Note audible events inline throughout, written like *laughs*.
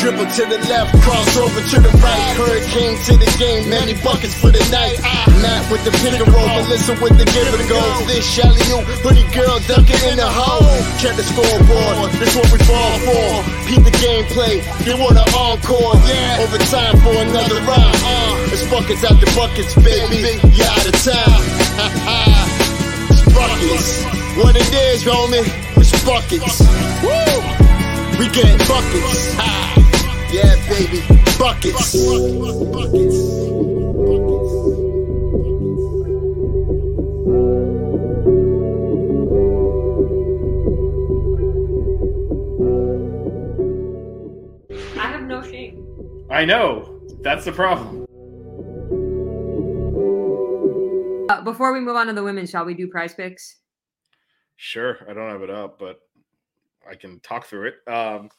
Dribble to the left, cross over to the right. Hurricane to the game, many buckets for the night. Matt with the pick and roll, Melissa with the give and go. This Shelly, you, hoodie girl dunking in the hole. Check the scoreboard, this what we fall for. Peep the gameplay, they want an encore. Yeah, overtime for another round. Uh, it's buckets the buckets, baby. You out of time. it's *laughs* buckets. What it is, homie, it's buckets. Woo! We getting buckets. Ah, yeah, baby, buckets. I have no shame. I know. That's the problem. Uh, before we move on to the women, shall we do prize picks? Sure, I don't have it up, but I can talk through it. Um,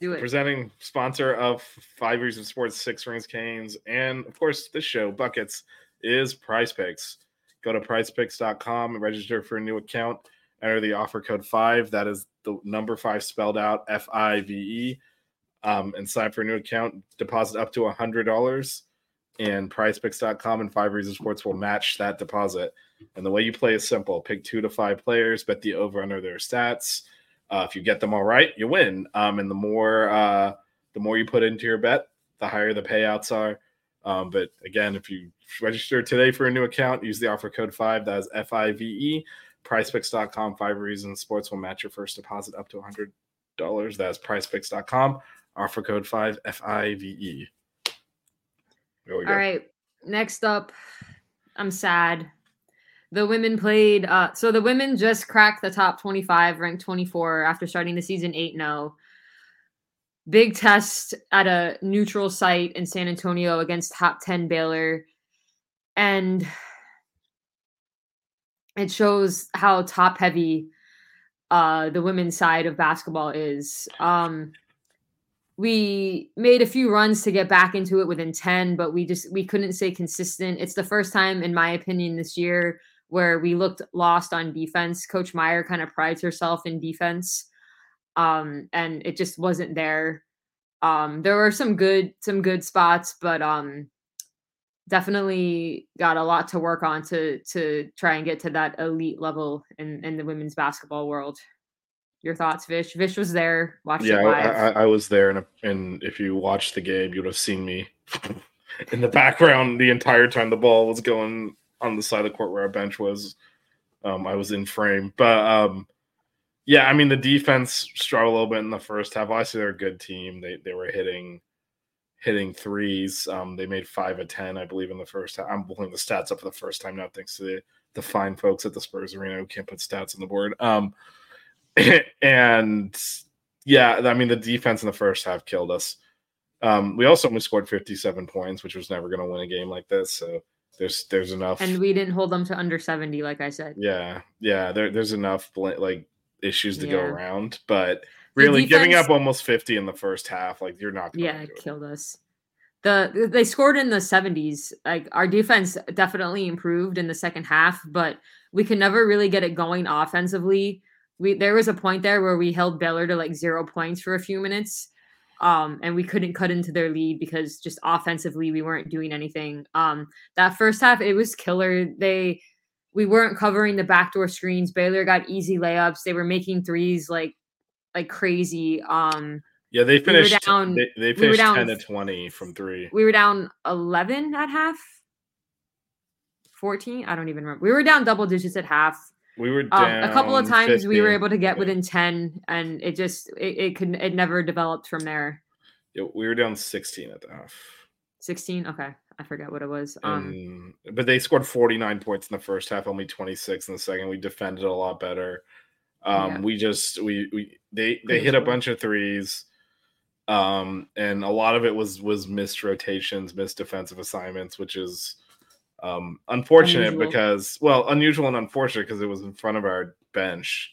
Do it. presenting sponsor of Five Reasons Sports, Six Rings Canes, and of course this show, Buckets, is Prize Picks. Go to prizepicks.com and register for a new account. Enter the offer code five. That is the number five spelled out F I V E. Um, and sign for a new account. Deposit up to a hundred dollars. And prizepicks.com and Five Reasons Sports will match that deposit. And the way you play is simple: pick two to five players, bet the over under their stats. Uh, if you get them all right, you win. Um, and the more uh, the more you put into your bet, the higher the payouts are. Um, but again, if you register today for a new account, use the offer code five. That is F I V E. PrizePicks.com. Five reasons sports will match your first deposit up to hundred dollars. That's PrizePicks.com. Offer code five F I V E. All right. Next up, I'm sad. The women played. Uh, so the women just cracked the top 25, ranked 24 after starting the season 8 0. Big test at a neutral site in San Antonio against top 10 Baylor. And it shows how top heavy uh, the women's side of basketball is. Um, we made a few runs to get back into it within 10 but we just we couldn't stay consistent it's the first time in my opinion this year where we looked lost on defense. Coach Meier kind of prides herself in defense um and it just wasn't there. Um there were some good some good spots but um definitely got a lot to work on to to try and get to that elite level in in the women's basketball world. Your thoughts vish? Vish was there watched yeah, it live I, I, I was there, and, and if you watched the game, you would have seen me *laughs* in the background the entire time the ball was going on the side of the court where our bench was. Um, I was in frame, but um, yeah, I mean the defense struggled a little bit in the first half. Obviously, they're a good team. They they were hitting hitting threes. Um, they made five of ten, I believe, in the first half. I'm pulling the stats up for the first time now, thanks to the the fine folks at the Spurs Arena who can't put stats on the board. Um, *laughs* and yeah, I mean the defense in the first half killed us. Um, we also only scored 57 points, which was never going to win a game like this. So there's there's enough. and we didn't hold them to under 70 like i said yeah, yeah, there, there's enough bl- like issues to go around, but really giving up almost 50 in the first half, like you're not. Yeah it it. killed us the they scored in the 70s like our defense definitely improved in the second half but we could never really get it going offensively we there was a point there where we held Baylor to like zero points for a few minutes um and we couldn't cut into their lead because just offensively we weren't doing anything. Um that first half it was killer. They we weren't covering the backdoor screens. Baylor got easy layups. They were making threes like like crazy. Um Yeah, they finished. down- they, they we finished down 10 to 20 from three. we were down 11 at half? 14 i don't even remember. We were down double digits at half We were um, a couple of times we were able to get Yeah. within 10 and it just it, it could it never developed from there Yeah, we were down 16 at the half. 16 okay i forget what it was um And- but they scored 49 points in the first half, only 26 in the second. We defended a lot better. Um, Yeah. We just we we they they hit a bunch of threes, um, and a lot of it was was missed rotations, missed defensive assignments, which is Um, unfortunate Unusual. because, well, unusual and unfortunate because it was in front of our bench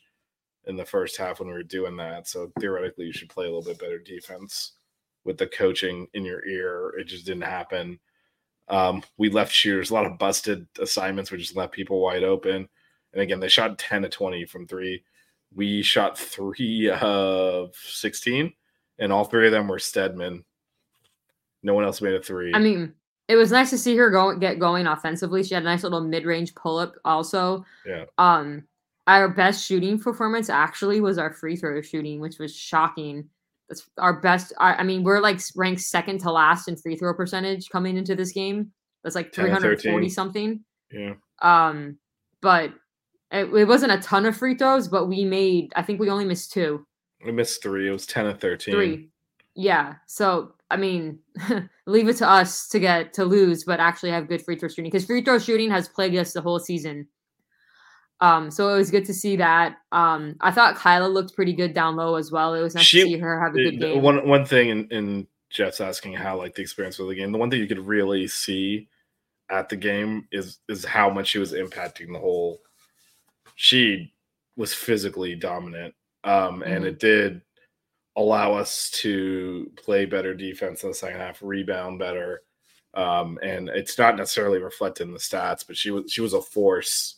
in the first half when we were doing that. So theoretically, you should play a little bit better defense with the coaching in your ear. It just didn't happen. Um, we left shooters, a lot of busted assignments. which just left people wide open. And again, they shot 10 to 20 from three. We shot three of 16, and all three of them were Stedman. No one else made a three. I mean, it was nice to see her go get going offensively. She had a nice little mid-range pull-up also. Yeah. Um our best shooting performance actually was our free throw shooting, which was shocking. That's our best. I, I mean, we're like ranked second to last in free throw percentage coming into this game. That's like 340 something. yeah. Um, but it, it wasn't a ton of free throws, but we made. I think we only missed two. We missed three. It was 10 and 13. Three. Yeah. So I mean, *laughs* leave it to us to get to lose, but actually have good free throw shooting because free throw shooting has plagued us the whole season. Um, so it was good to see that. Um, I thought Kyla looked pretty good down low as well. It was nice She- to see her have a good game. One one thing, in, in Jeff's asking how like the experience of the game. The one thing you could really see at the game is is how much she was impacting the whole. She was physically dominant, um, and Mhm. it did allow us to play better defense in the second half, rebound better, um, and it's not necessarily reflected in the stats, but she was she was a force.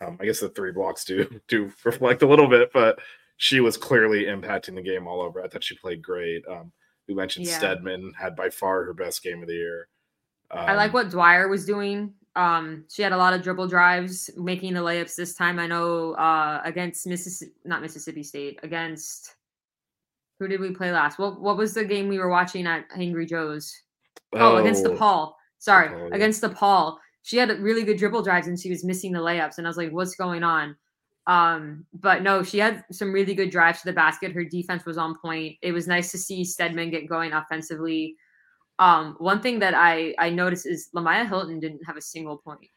Um, I guess the three blocks do *laughs* do reflect a little bit, but she was clearly impacting the game all over. I thought she played great. Um, we mentioned Yeah. Stedman had by far her best game of the year. Um, I like what Dwyer was doing. Um, she had a lot of dribble drives, making the layups this time. I know uh, against Mississippi, not Mississippi State, against who did we play last? What what was the game we were watching at Angry Joe's? Oh, against DePaul. Sorry, Paul, yeah. against DePaul. She had really good dribble drives and she was missing the layups. And I was like, what's going on? Um, but no, she had some really good drives to the basket. Her defense was on point. It was nice to see Stedman get going offensively. Um, one thing that I I noticed is Lemyah Hylton didn't have a single point.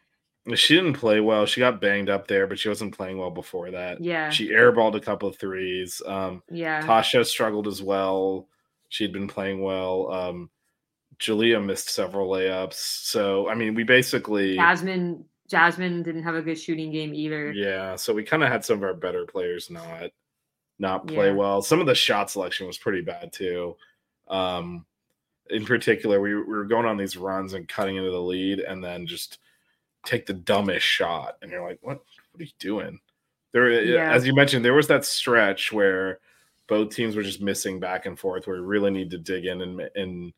She didn't play well. She got banged up there, but she wasn't playing well before that. Yeah, She airballed a couple of threes. Um, yeah, Tasha struggled as well. She'd been playing well. Um, Julia missed several layups. So I mean, we basically Jasmine Jasmine didn't have a good shooting game either. yeah. So we kind of had some of our better players not not play Yeah. well. Some of the shot selection was pretty bad too. Um, in particular, we, we were going on these runs and cutting into the lead, and then just take the dumbest shot, and you're like, "What? What are you doing?" There, Yeah. as you mentioned, there was that stretch where both teams were just missing back and forth, where we really need to dig in and and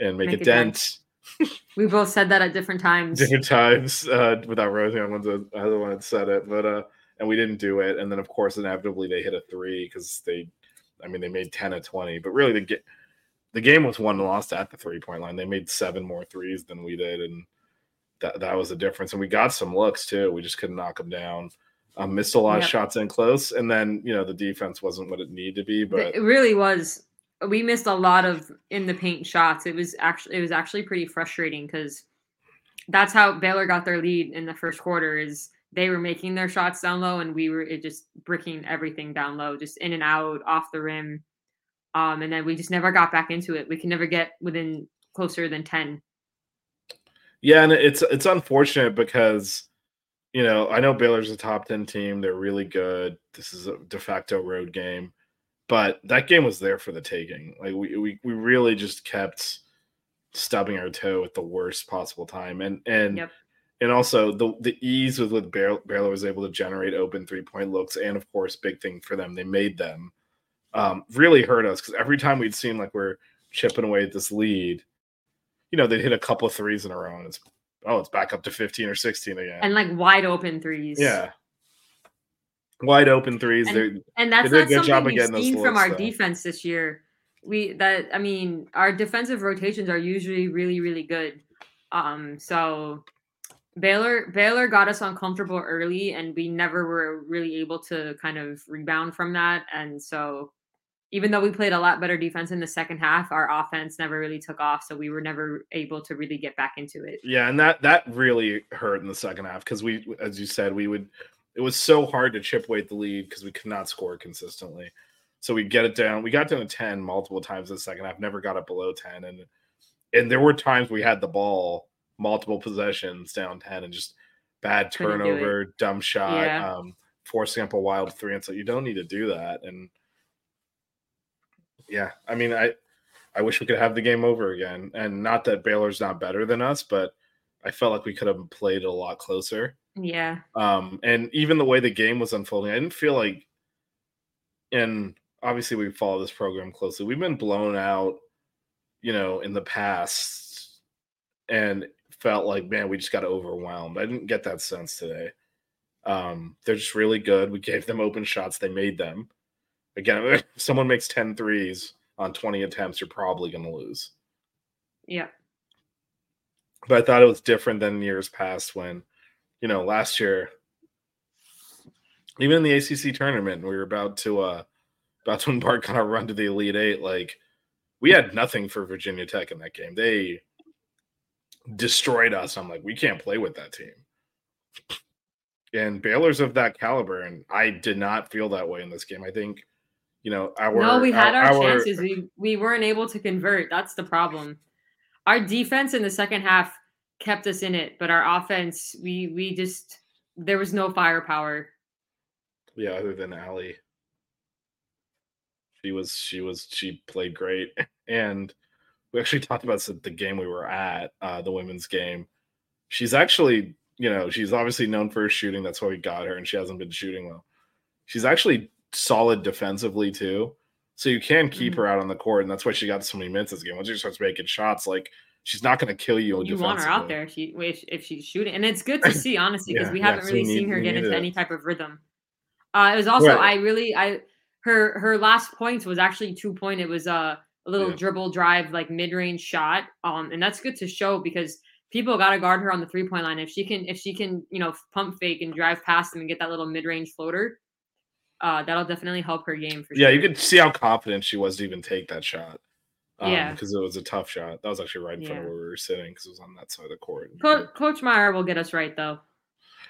and make, Make a a dent. *laughs* We both said that at different times. different times uh, without Rosie. I'm the other one that said it, but uh, and we didn't do it. And then of course, inevitably they hit a three because they, I mean, they made ten of twenty, but really the the game was won and lost at the three point line. They made seven more threes than we did, and that that was the difference. And we got some looks too. We just couldn't knock them down. Um, missed a lot of shots in close, and then you know the defense wasn't what it needed to be. But it really was we missed a lot of in the paint shots it was actually it was actually pretty frustrating because that's how baylor got their lead in the first quarter is they were making their shots down low and we were it just bricking everything down low just in and out off the rim um and then we just never got back into it we can never get within closer than 10 Yeah, and it's it's unfortunate because you know I know Baylor's a top ten team. They're really good. This is a de facto road game, but that game was there for the taking. Like we we, we really just kept stubbing our toe at the worst possible time, and and Yep. and also the the ease with which Baylor, was able to generate open three point looks, and of course, big thing for them, they made them. Um, really hurt us because every time we'd seem like we're chipping away at this lead, you know, they'd hit a couple of threes in a row, and it's oh, it's back up to fifteen or sixteen again. and like wide open threes yeah, wide open threes. And- And that's not something of we've getting those seen from looks, our though. defense this year. We that I mean, our defensive rotations are usually really, really good. Um, so Baylor Baylor got us uncomfortable early, and we never were really able to kind of rebound from that. And so, even though we played a lot better defense in the second half, our offense never really took off. So we were never able to really get back into it. Yeah, and that that really hurt in the second half because we, as you said, we would. It was so hard to chip away the lead because we could not score consistently. So we get it down. We got down to ten multiple times in the second half. Never got it below ten, and and there were times we had the ball multiple possessions down 10 and just bad Couldn't do it. turnover, dumb shot, Yeah. um, forcing up a wild three. And so you don't need to do that. And yeah, I mean, I I wish we could have the game over again. And not that Baylor's not better than us, but I felt like we could have played a lot closer. Yeah. Um, and even the way the game was unfolding, I didn't feel like, and obviously we follow this program closely. We've been blown out, you know, in the past, and felt like, man, we just got overwhelmed. I didn't get that sense today. Um, they're just really good. We gave them open shots, they made them. Again, *laughs* if someone makes 10 threes on 20 attempts, you're probably going to lose Yeah. but I thought it was different than years past when, you know, last year, even in the ACC tournament, we were about to uh about to *laughs* embark on a run to the Elite Eight. Like we had nothing for Virginia Tech in that game. They destroyed us. I'm like, we can't play with that team. And Baylor's of that caliber, and I did not feel that way in this game. I think, you know, our no, we had our, our chances. We we weren't able to convert. That's the problem. Our defense in the second half kept us in it, but our offense, we we just there was no firepower. Yeah, other than Allie. She was she was she played great. *laughs* And we actually talked about the game we were at, uh, the women's game. She's actually, you know, she's obviously known for her shooting. That's why we got her, and she hasn't been shooting well. She's actually solid defensively too. So you can keep Mhm. her out on the court, and that's why she got so many minutes this game. Once she starts making shots, like she's not going to kill you. You want her out there if she if, if she's shooting, and it's good to *clears throat* see honestly because Yeah, we haven't so really need- seen her get into it. any type of rhythm. Uh, it was also Right. I really I her her last points was actually two point. It was uh, a little Yeah. dribble drive like mid range shot, um, and that's good to show because people got to guard her on the three point line. If she can if she can you know pump fake and drive past them and get that little mid range floater, uh, that'll definitely help her game for Yeah, sure. you could see how confident she was to even take that shot. Um, Yeah. because it was a tough shot. That was actually right in front of where we were sitting because it was on that side of the court. Co- Coach Meier will get us right though.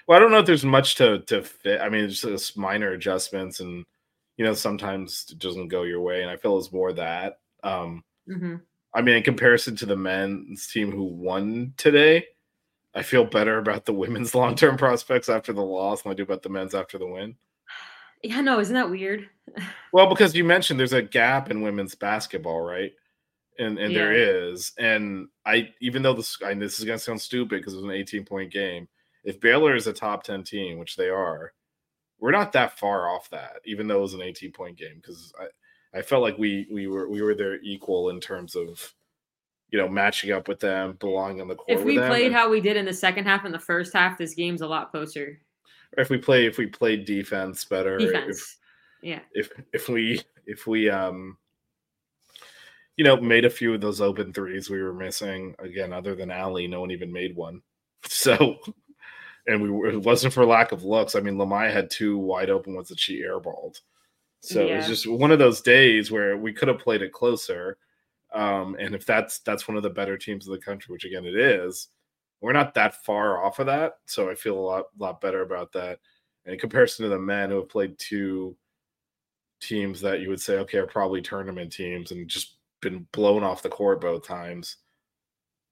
Well, I don't know if there's much to to fit. I mean, it's just minor adjustments, and you know, sometimes it doesn't go your way, and I feel it's more that. Um, hmm I mean, in comparison to the men's team who won today, I feel better about the women's *laughs* long term prospects after the loss than I do about the men's after the win. Yeah, no, isn't that weird? *laughs* Well, because you mentioned there's a gap in women's basketball, right? And and there is, and I even though this I, this is gonna sound stupid because it was an 18 point game. If Baylor is a top 10 team, which they are, we're not that far off that, even though it was an 18 point game. Because I I felt like we we were we were their equal in terms of you know matching up with them, belonging on the court. if we played and- how we did in the second half and the first half, this game's a lot closer. If we play if we played defense better, if- yeah. if if we if we um you know made a few of those open threes we were missing again other than Ali no one even made one *laughs* so and we were, it wasn't for lack of looks I mean Lemyah had two wide open ones that she airballed so it's Yeah. just one of those days where we could have played it closer um and if that's that's one of the better teams in the country which again it is we're not that far off of that so I feel a lot lot better about that. And in comparison to the men who have played two teams that you would say okay are probably tournament teams and just been blown off the court both times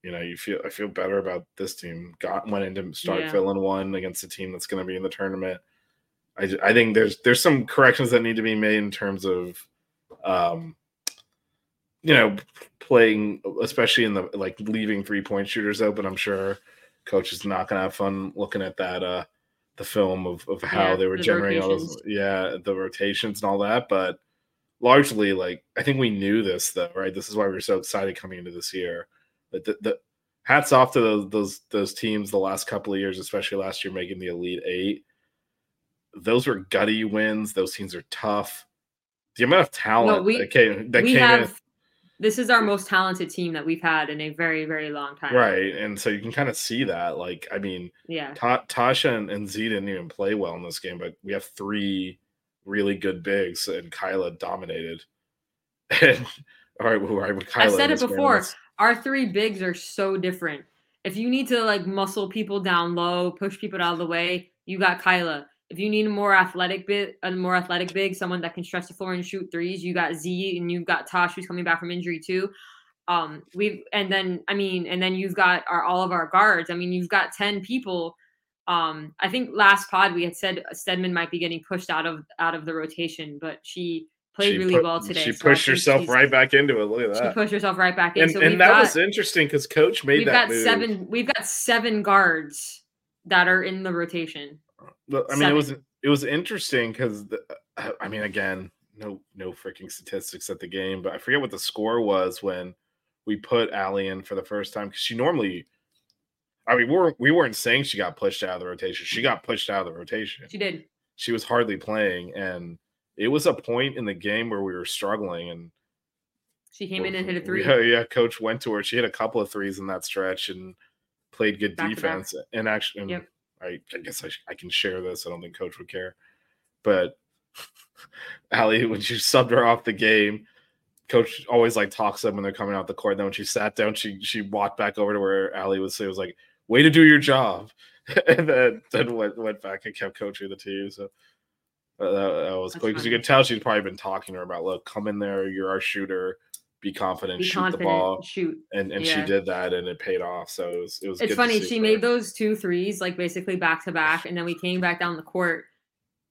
you know you feel i feel better about this team. Got went into start Yeah. filling one against a team that's going to be in the tournament. I, I think there's there's some corrections that need to be made in terms of um you know playing especially in the like leaving three point shooters open i'm sure coach is not going to have fun looking at that uh the film of, of how Yeah, they were the generating all those yeah the rotations and all that but largely like i think we knew this though right? This is why we were so excited coming into this year. But the, the hats off to those those those teams the last couple of years especially last year making the elite eight. Those were gutty wins. Those teams are tough. The amount of talent we- that came that came have in this is our most talented team that we've had in a very, very long time. right and so you can kind of see that like i mean Yeah. Ta- Tasha and, and Z didn't even play well in this game, but we have three really good bigs, and Kyla dominated. *laughs* And all right, all right, with Kyla in said it before. Our three bigs are so different. If you need to like muscle people down low, push people out of the way, you got Kyla. If you need a more athletic bit, a more athletic big, someone that can stretch the floor and shoot threes, you got Z and you've got Tosh who's coming back from injury too. Um, we've and then I mean, and then you've got our all of our guards. I mean, you've got ten people. Um, I think last pod we had said Stedman might be getting pushed out of out of the rotation, but she played She really put- well today. She so pushed herself right back into it. Look at that. She pushed herself right back in. and so and that got, was interesting because coach made we've that got move. seven. We've got seven guards that are in the rotation. I mean, it was it was interesting because uh, I mean, again, no no freaking statistics at the game, but I forget what the score was when we put Allie in for the first time because she normally. I mean, we weren't we weren't saying she got pushed out of the rotation. She got pushed out of the rotation. She did. She was hardly playing, and it was a point in the game where we were struggling. And She came in and hit a three. Yeah, yeah. Coach went to her. She hit a couple of threes in that stretch and played good back. defense. And actually, and Yep. I, I guess I, sh- I can share this. I don't think Coach would care, but *laughs* Allie, when she subbed her off the game, Coach always like talks to them when they're coming out the court. Then when she sat down, she she walked back over to where Allie was. It was like, "Way to do your job," *laughs* and then then went went back and kept coaching the team. So. uh, that, that was That's cool because you could tell she'd probably been talking to her about, look, come in there, you're our shooter, be confident, Be shoot confident. the ball, Shoot. and and she did that, and it paid off. So it was it was. It's funny. She for made those two threes like basically back to back, *sighs* and then we came back down the court,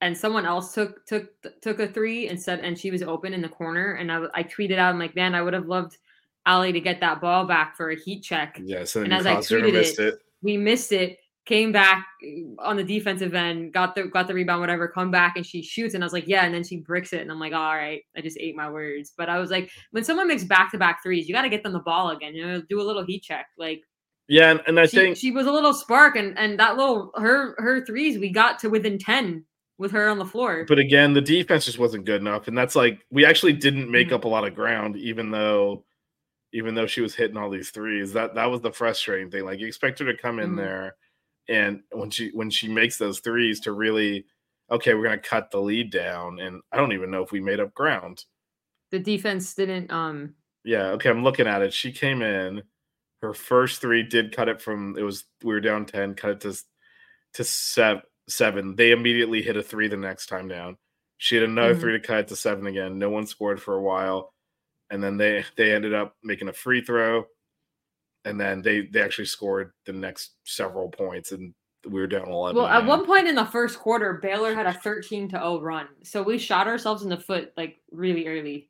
and someone else took took took a three and said, and she was open in the corner, and I, I tweeted out, I'm like, man, I would have loved Ali to get that ball back for a heat check. Yes, and, and as I tweeted it, it. We missed it. Came back on the defensive end, got the got the rebound, whatever. Come back and she shoots, and I was like, yeah. And then she bricks it, and I'm like, all right, I just ate my words. But I was like, when someone makes back to back threes, you got to get them the ball again. You know, do a little heat check. Like Yeah, and, and I she, think she was a little spark and and that little her her threes we got to within 10 with her on the floor but again, the defense just wasn't good enough, and that's like we actually didn't make Mhm. up a lot of ground, even though, even though she was hitting all these threes. That that was the frustrating thing. Like you expect her to come in Mhm. there, and when she when she makes those threes to really, okay, we're gonna cut the lead down, and I don't even know if we made up ground. the defense didn't um Yeah, okay, I'm looking at it. She came in, her first three did cut it from it was we were down 10, cut it to to seven seven. They immediately hit a three the next time down. She had another Mhm. three to cut it to seven again. No one scored for a while. And then they they ended up making a free throw. And then they they actually scored the next several points and we were down 11. well at one point in the first quarter baylor had a 13 to 0 run so we shot ourselves in the foot like really early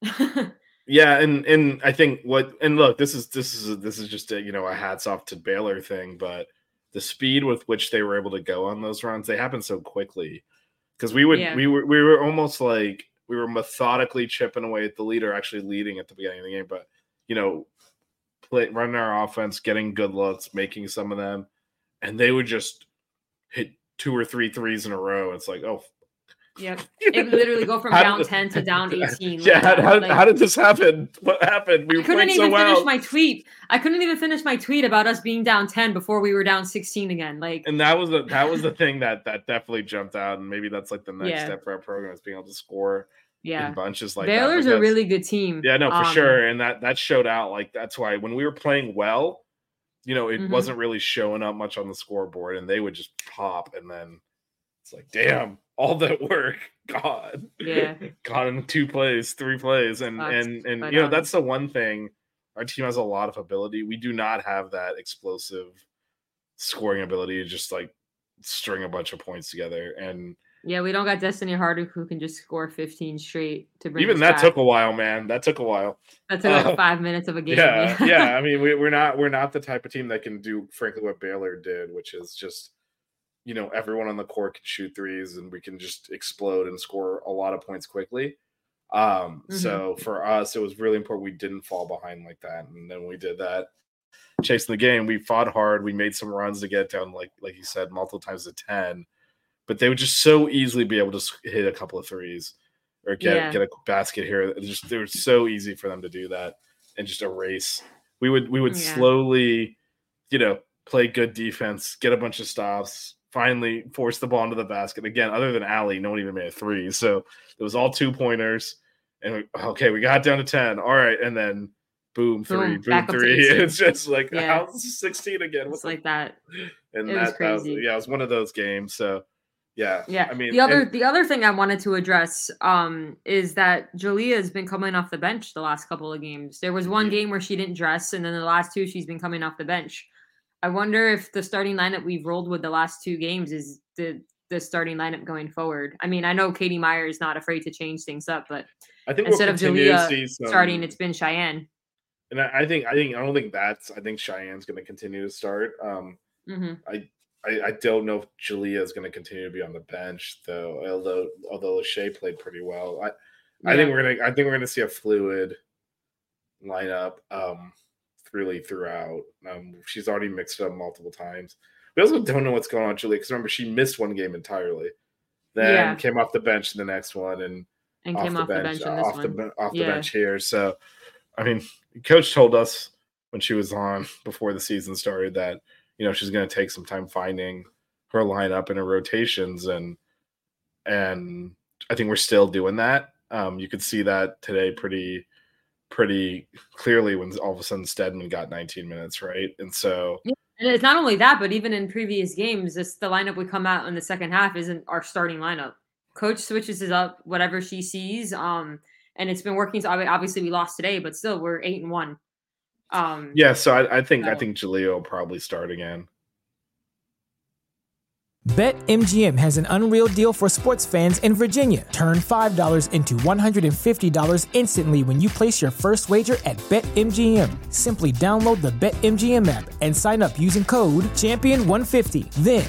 *laughs* Yeah, and and I think what and look, this is this is this is just a you know a hats off to Baylor thing, but the speed with which they were able to go on those runs, they happen so quickly. Because we would Yeah. we were we were almost like we were methodically chipping away at the leader, actually leading at the beginning of the game, but you know, play running our offense, getting good looks, making some of them, and they would just hit two or three threes in a row. It's like, oh, yep *laughs* it literally go from down did- 10 to down *laughs* 18 Yeah, how, how, Like- how did this happen? What happened? We I couldn't even so finish my tweet. I couldn't even finish my tweet about us being down 10 before we were down 16 again. Like, and that was the that was the thing that that definitely jumped out, and maybe that's like the next Yeah. step for our program is being able to score yeah. bunches like Baylor's that. a really good team. yeah, no, for Um, sure, and that that showed out. Like that's why when we were playing well, you know, it Mhm. wasn't really showing up much on the scoreboard, and they would just pop, and then it's like, damn, all that work, *laughs* God, Yeah. *laughs* got in two plays, three plays, and Sucks, and and you know that's the one thing. Our team has a lot of ability. We do not have that explosive scoring ability to just like string a bunch of points together. And Yeah, we don't got Destiny Harden who can just score 15 straight to bring even that back. took a while, man. That took a while. that took like uh, five minutes of a game. Yeah, yeah. I *laughs* mean, we, we're not we're not the type of team that can do, frankly, what Baylor did, which is just you know everyone on the court can shoot threes and we can just explode and score a lot of points quickly. Um, Mhm. so for us, it was really important we didn't fall behind like that, and then we did that. Chasing the game, we fought hard. We made some runs to get down, like like you said, multiple times to ten. But they would just so easily be able to hit a couple of threes or get Yeah. get a basket here. It just they were so easy for them to do that and just erase. We would we would Yeah. slowly, you know, play good defense, get a bunch of stops, finally force the ball into the basket. Again, other than Allie, no one even made a three. So it was all two pointers. And we, okay, we got down to 10. All right. And then boom, three, Boom, boom, back up to three. *laughs* It's just like, Yeah. *laughs* how's 16 again? What It's like that. and It was that, that was, yeah, it was one of those games. So Yeah. Yeah. I mean, the other and- the other thing I wanted to address um is that Jalea has been coming off the bench the last couple of games. There was one Yeah. game where she didn't dress, and then the last two she's been coming off the bench. I wonder if the starting lineup we've rolled with the last two games is the the starting lineup going forward. I mean, I know Katie Meier is not afraid to change things up, but I think instead we'll of continue to Jalea see some, starting, it's been Cheyenne. and I, I think I think I don't think that's I think Cheyenne's going to continue to start. Um, hmm I, I don't know if Jalea is going to continue to be on the bench though. Although although Lachey played pretty well, I I think we're gonna I think we're gonna see a fluid lineup um really throughout. Um, she's already mixed up multiple times. We also don't know what's going on with Jalea because remember she missed one game entirely, then Yeah. came off the bench in the next one and and off came the off the bench, bench in off the one. ben- off the Yeah. bench here. So, I mean, coach told us when she was on before the season started that you know she's going to take some time finding her lineup and her rotations, and and I think we're still doing that. Um, you could see that today pretty pretty clearly when all of a sudden Stedman got 19 minutes, right? And so And it's not only that, but even in previous games, this the lineup we come out in the second half isn't our starting lineup. Coach switches it up whatever she sees. Um, and it's been working. So obvi- obviously we lost today, but still we're eight and one. Um, yeah, so I, I think I think Jalea will probably start again. BetMGM has an unreal deal for sports fans in Virginia. Turn $5 into $150 instantly when you place your first wager at BetMGM. Simply download the BetMGM app and sign up using code Champion150. Then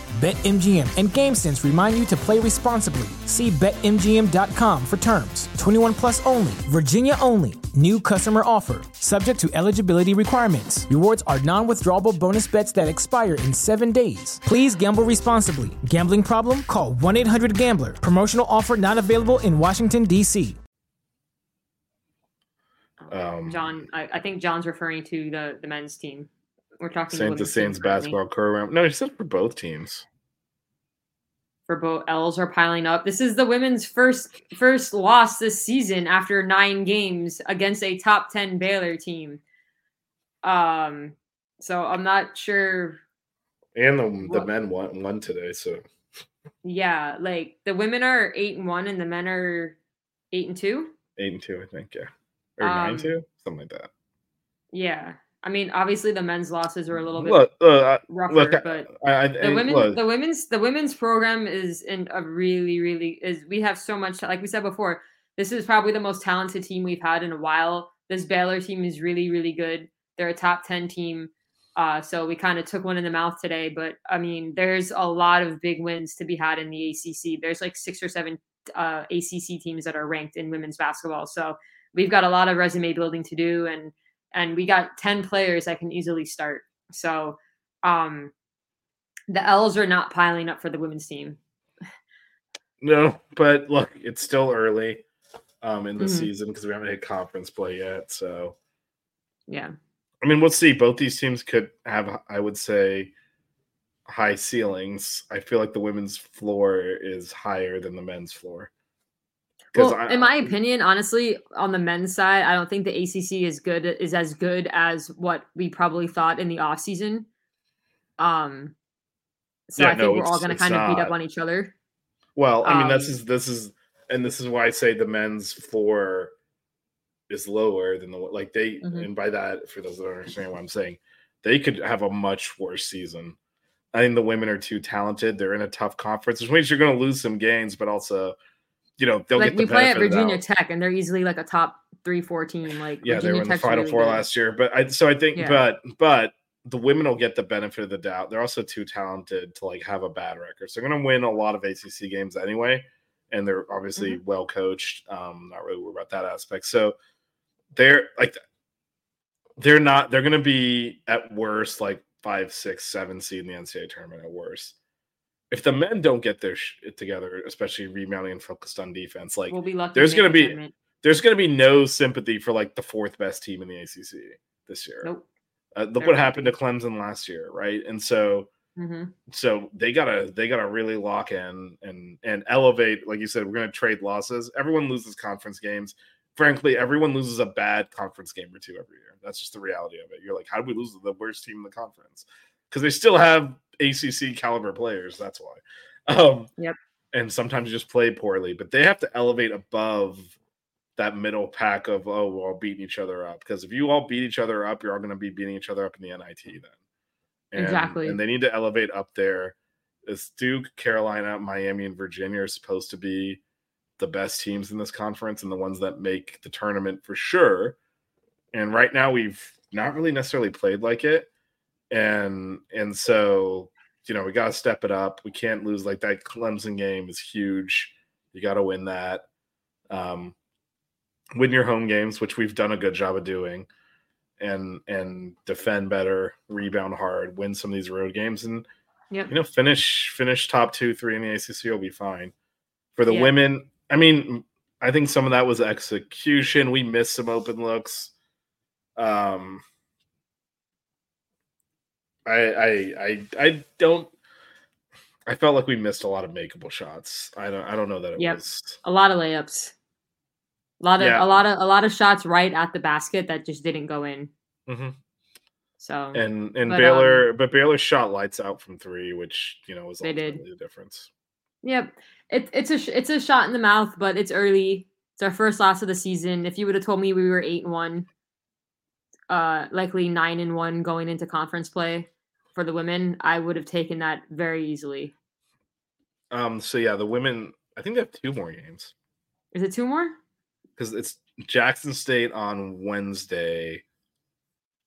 BetMGM and GameSense remind you to play responsibly. See BetMGM.com for terms. 21 plus only, Virginia only. New customer offer. Subject to eligibility requirements. Rewards are non withdrawable bonus bets that expire in seven days. Please gamble responsibly. Gambling problem? Call 1 800 Gambler. Promotional offer not available in Washington, D.C. Um, John, I, I think John's referring to the the men's team. We're talking Saint the women's team Saints basketball program. No, he said for both teams. For both L's are piling up. This is the women's first first loss this season after nine games against a top ten Baylor team. Um, so I'm not sure. And the the men won won today, so Yeah, like the women are eight and one, and the men are eight and two. eight and two, I think, yeah, or nine Um, two, something like that. Yeah, I mean, obviously the men's losses are a little bit Look, uh, rougher, look, but I, I, the women look, the women's the women's program is in a really really is we have so much like we said before this is probably the most talented team we've had in a while. This baylor team is really really good. They're a top 10 team. Uh, so we kind of took one in the mouth today but i mean there's a lot of big wins to be had in the acc there's like six or seven uh, acc teams that are ranked in women's basketball. So we've got a lot of resume building to do and and we got 10 players that can easily start so um the L's are not piling up for the women's team. no, but look, it's still early um in the Mhm. season because we haven't hit conference play yet. So Yeah. I mean, we'll see. Both these teams could have, I would say, high ceilings. I feel like the women's floor is higher than the men's floor. Well, I- in my opinion, honestly, on the men's side, I don't think the ACC is good is as good as what we probably thought in the off season. Um, so Yeah, I think no, we're all going to kind of beat up on each other. Well, I mean, this Um, is this is, and this is why I say the men's floor is lower than the like they, Mhm. and by that, for those that don't understand what I'm saying, they could have a much worse season. I think the women are too talented. They're in a tough conference, which means you're going to lose some games, but also, you know, they'll like get the we play at benefit of the Virginia. Tech, and they're easily like a top three, four team. Like Yeah, they Virginia were in the Final really Four good. last year, but I so I think, Yeah. but but the women will get the benefit of the doubt. They're also too talented to like have a bad record. So they're going to win a lot of ACC games anyway, and they're obviously Mm-hmm. well coached. Um, not really worried about that aspect. So they're like they're not. They're going to be at worst like five, six, seven seed in the NCAA tournament at worst. If the men don't get their shit together, especially rebounding and focused on defense, like We'll be lucky. there's gonna be- tournament. there's going to be no sympathy for like the fourth best team in the ACC this year. Nope. Uh, look They're what happened to Clemson last year, right? And so hmm so they gotta they gotta really lock in and and elevate like you said we're gonna trade losses everyone loses conference games frankly everyone loses a bad conference game or two every year that's just the reality of it you're like how do we lose the worst team in the conference because they still have acc caliber players that's why um Yep. and sometimes you just play poorly but they have to elevate above that middle pack of oh we're all beating each other up because if you all beat each other up you're all going to be beating each other up in the nit then and, Exactly. And they need to elevate up there. It's Duke, Carolina, Miami, and Virginia are supposed to be the best teams in this conference and the ones that make the tournament for sure. And right now we've not really necessarily played like it. And and so, you know, we gotta step it up. We can't lose like that Clemson game is huge. You gotta win that. Um win your home games, which we've done a good job of doing and and defend better, rebound hard, win some of these road games, and Yep. you know finish finish top two, three in the ACC will be fine. For the Yeah. women, I mean, I think some of that was execution. We missed some open looks. Um, I I I I don't. I felt like we missed a lot of makeable shots. I don't. I don't know that it Yep. was. A lot of layups. A lot of Yeah. a lot of a lot of shots right at the basket that just didn't go in. Mm-hmm. So And and But, Baylor, but Baylor shot lights out from three, which you know was They did. the difference. Yep. It, it's a it's a shot in the mouth, but it's early. It's our first loss of the season. If you would have told me we were eight and one, uh, likely nine and one going into conference play for the women, I would have taken that very easily. Um. So yeah, the women. I think they have two more games Is it two more? because it's Jackson State on Wednesday,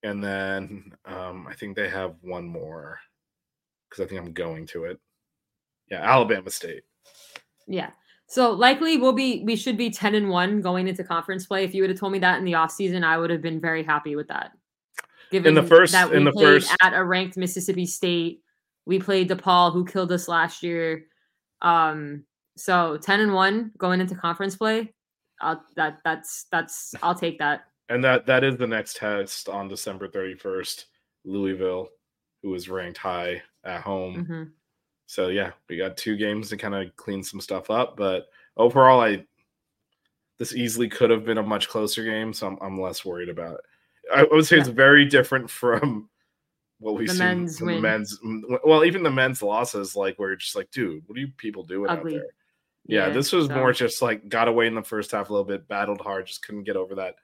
and then um, I think they have one more because I think I'm going to it. Yeah, Alabama State. Yeah. So likely we'll be we should be 10 and 1 going into conference play. If you would have told me that in the offseason, I would have been very happy with that. Given the first- that we in the played first- at a ranked Mississippi State, we played DePaul who killed us last year. Um so 10 and 1 going into conference play. I'll, that that's that's I'll take that. And that that is the next test on December 31st. Louisville, who is ranked high at home. Mhm. So yeah, we got two games to kind of clean some stuff up, but overall, I this easily could have been a much closer game, so I'm, I'm less worried about it. I would say it's very different from *laughs* what we've The seen. men's the men's, mm, well, even the men's losses, like where you're just like, dude, what are you people doing Ugly. out there? Yeah, Yeah, this was so- more just like got away in the first half a little bit, battled hard, just couldn't get over that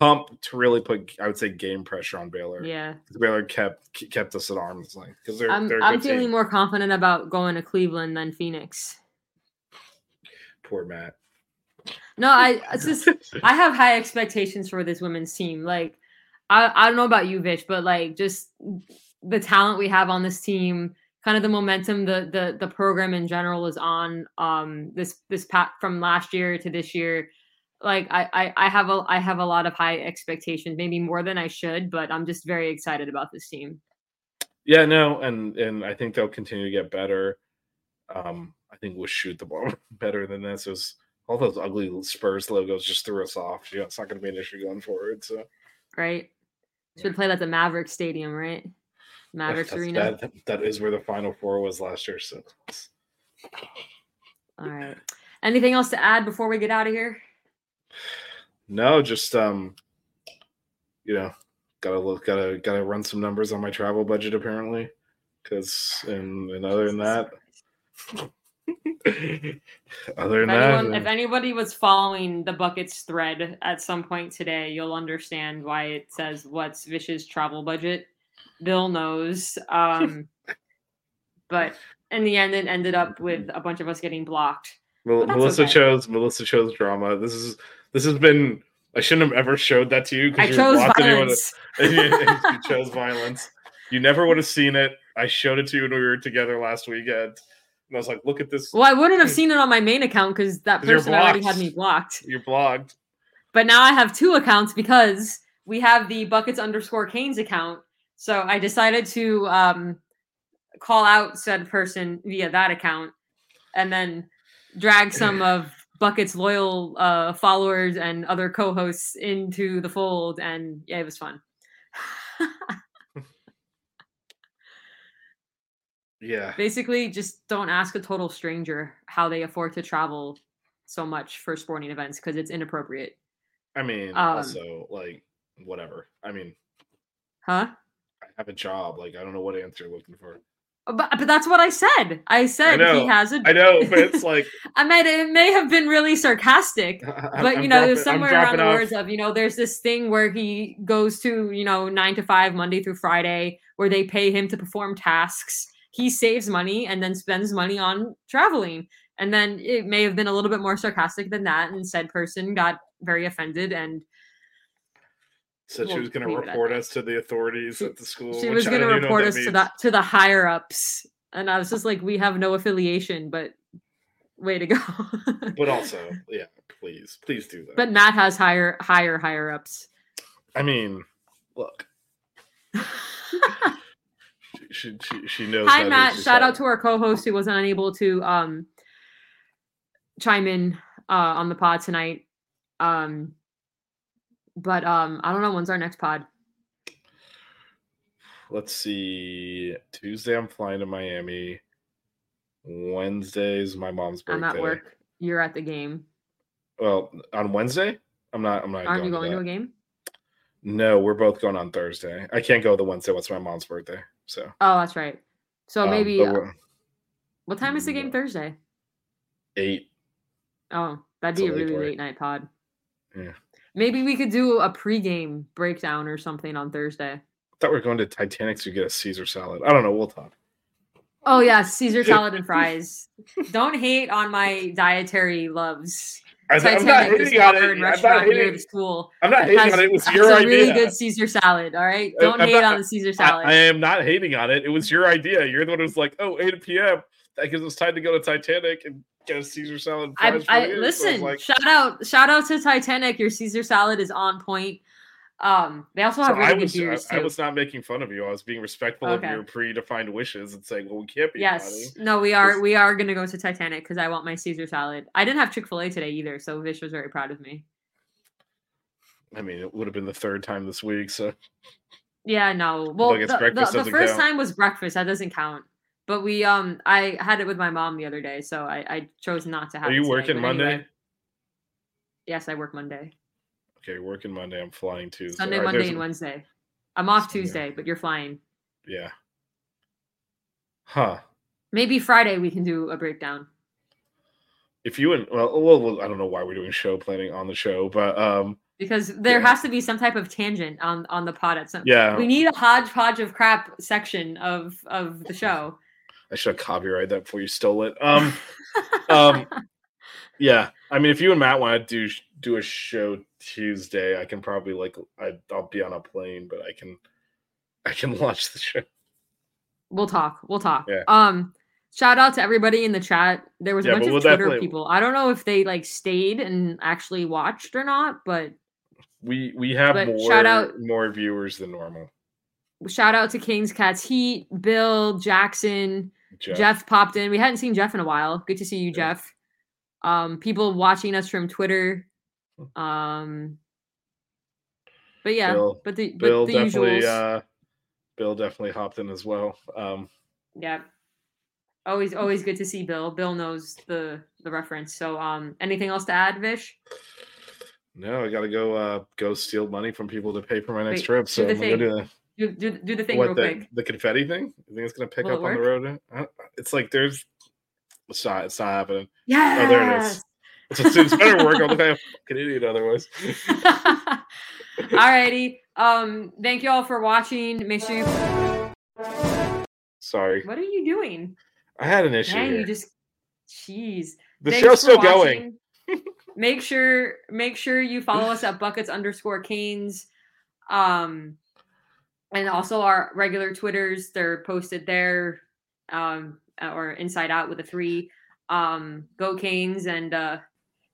hump to really put, I would say, game pressure on Baylor. Yeah, Baylor kept kept us at arm's length because they're I'm they're I'm feeling team. more confident about going to Cleveland than Phoenix. Poor Matt. No, I it's *laughs* just I have high expectations for this women's team. Like, I, I don't know about you, Vish, but like just the talent we have on this team, kind of the momentum the the the program in general is on. Um, this this pat from last year to this year, like I, I I have a I have a lot of high expectations, maybe more than I should, but I'm just very excited about this team. Yeah, no, and and I think they'll continue to get better. Um, I think we'll shoot the ball *laughs* better than this. Was all those ugly Spurs logos just threw us off. You know, it's not going to be an issue going forward. So Right? Should play at the Maverick Stadium, right? Mavericks that's- Arena. That, that is where the Final Four was last year. So All right. Anything else to add before we get out of here? No, just um, you know, gotta look, gotta gotta run some numbers on my travel budget apparently, because and and other than that, *laughs* other than If, that, anyone, if uh, anybody was following the buckets thread at some point today, you'll understand why it says what's Vish's travel budget. Bill knows. Um, *laughs* but in the end, it ended up with a bunch of us getting blocked. Mel- Melissa okay. chose Melissa chose drama. This is this has been. I shouldn't have ever showed that to you because you chose violence. *laughs* you chose violence. You never would have seen it. I showed it to you when we were together last weekend, and I was like, "Look at this. Well, I wouldn't have seen it on my main account because that 'Cause person already had me blocked. You're blocked." But now I have two accounts because we have the buckets underscore Canes account. So I decided to um, call out said person via that account and then drag *laughs* some of Bucket's loyal uh, followers and other co-hosts into the fold, and yeah, it was fun. *laughs* Yeah. Basically, just don't ask a total stranger how they afford to travel so much for sporting events because it's inappropriate. I mean, Um, also like whatever. I mean, Huh? I have a job. Like I don't know what answer you're looking for. But, but that's what I said. I said he know, has a. I know, but it's *laughs* like I mean, it may have been really sarcastic, *laughs* I'm- but I'm you know, dropping- there's I'm somewhere around the off- words of you know, there's this thing where he goes to you know nine to five Monday through Friday, where they pay him to perform tasks. He saves money and then spends money on traveling. And then it may have been a little bit more sarcastic than that, and said person got very offended and said she We'll was going to leave it at report us to the authorities at the school. she was going to don't even know what report us to the to the higher ups, and I was just like, we have no affiliation, but way to go. But *laughs* also, yeah, please, please do that. but Matt has higher higher higher ups. I mean, look, *laughs* she she, she knows. Hi Matt, shout out to our co-host who wasn't unable to um chime in uh on the pod tonight. Um but um I don't know when's our next pod. Let's see. Tuesday, I'm flying to Miami. Wednesday's my mom's birthday. I'm at work. You're at the game. Well, on Wednesday, I'm not. I'm not. Aren't you going going to a game? No, we're both going on Thursday. I can't go the Wednesday. What's my mom's birthday? So Oh, that's right. So um, maybe uh, what time is the game. Thursday? eight. Oh, that'd be a a late really part. late night pod. Yeah. Maybe we could do a pregame breakdown or something on Thursday. thought we were going to Titanic to get a Caesar salad. I don't know. We'll talk. Oh yeah, Caesar salad and fries. Don't hate on my dietary loves. I, I'm not Titanic, hating on it. and I'm not restaurant hating. the school. I'm not hating has, on it. It was your a really good Caesar salad. All right, Uh, don't I'm hate not- on the Caesar I, salad. I am not hating on it. It was your idea. You're the one who's like, oh, 8 p.m. That it's time to go to Titanic and get a Caesar salad. I, I you. So listen. like, shout out, shout out to Titanic. Your Caesar salad is on point. Um, they also so have really I good was, beers I, I was not making fun of you. I was being respectful Okay. of your predefined wishes and saying, well, we can't be. Yes, no, we are we are gonna go to Titanic because I want my Caesar salad. I didn't have Chick Fil A today either, so Vish was very proud of me. I mean, it would have been the third time this week. So Yeah, no. Well, the, the, the first count. time was breakfast. That doesn't count. But we um I had it with my mom the other day, so I, I chose not to have are you working Monday? anyway. Yes, I work Monday. Okay, working Monday. I'm flying Tuesday. Sunday, right, Monday, and Wednesday. I'm off. Tuesday, but you're flying. Yeah. Huh. Maybe Friday we can do a breakdown. If you and well, well, well, I don't know why we're doing show planning on the show, but um, Because there Yeah. has to be some type of tangent on on the pod at some yeah, we need a hodgepodge of crap section of of the show. I should have copyrighted that before you stole it. Um, um, *laughs* yeah. I mean, if you and Matt want to do do a show Tuesday, I can probably like I, I'll be on a plane, but I can I can *laughs* watch the show. We'll talk. We'll talk. Yeah. Um, shout out to everybody in the chat. There was a Yeah, bunch of we'll Twitter definitely- people. I don't know if they like stayed and actually watched or not, but We we have But more shout out- more viewers than normal. shout out to Kings Cats Heat, Bill, Jackson, Jeff, Jeff. popped in. We hadn't seen Jeff in a while. Good to see you, Yeah. Jeff. Um, people watching us from Twitter. Um, but yeah, Bill- but the Bill but the definitely uh, Bill definitely hopped in as well. Um, Yeah. Always always good to see Bill. Bill knows the the reference. So um anything else to add, Vish? no, I got to go uh, go steal money from people to pay for my next Wait, trip. So I'm gonna do the Do do, do the thing what real the, quick. the confetti thing? You think it's gonna pick Will up on the road? It's like there's it's not it's not happening. Yeah. Oh, there it is. It's, *laughs* it's, it's better work. I'll look like a fucking idiot otherwise. *laughs* Alrighty. Um, thank you all for watching. Make sure you Sorry, what are you doing? I had an issue Dang, you just jeez. the Thanks show's still going. make sure make sure you follow us at buckets underscore canes. Um and also our regular Twitters, they're posted there. Um or inside out with a three. Um go canes and uh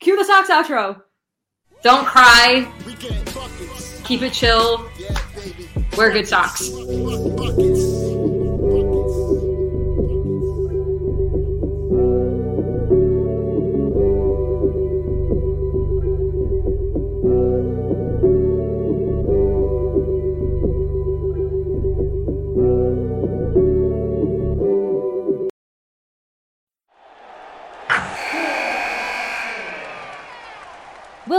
cue the socks outro. Don't cry, keep it chill, wear good socks.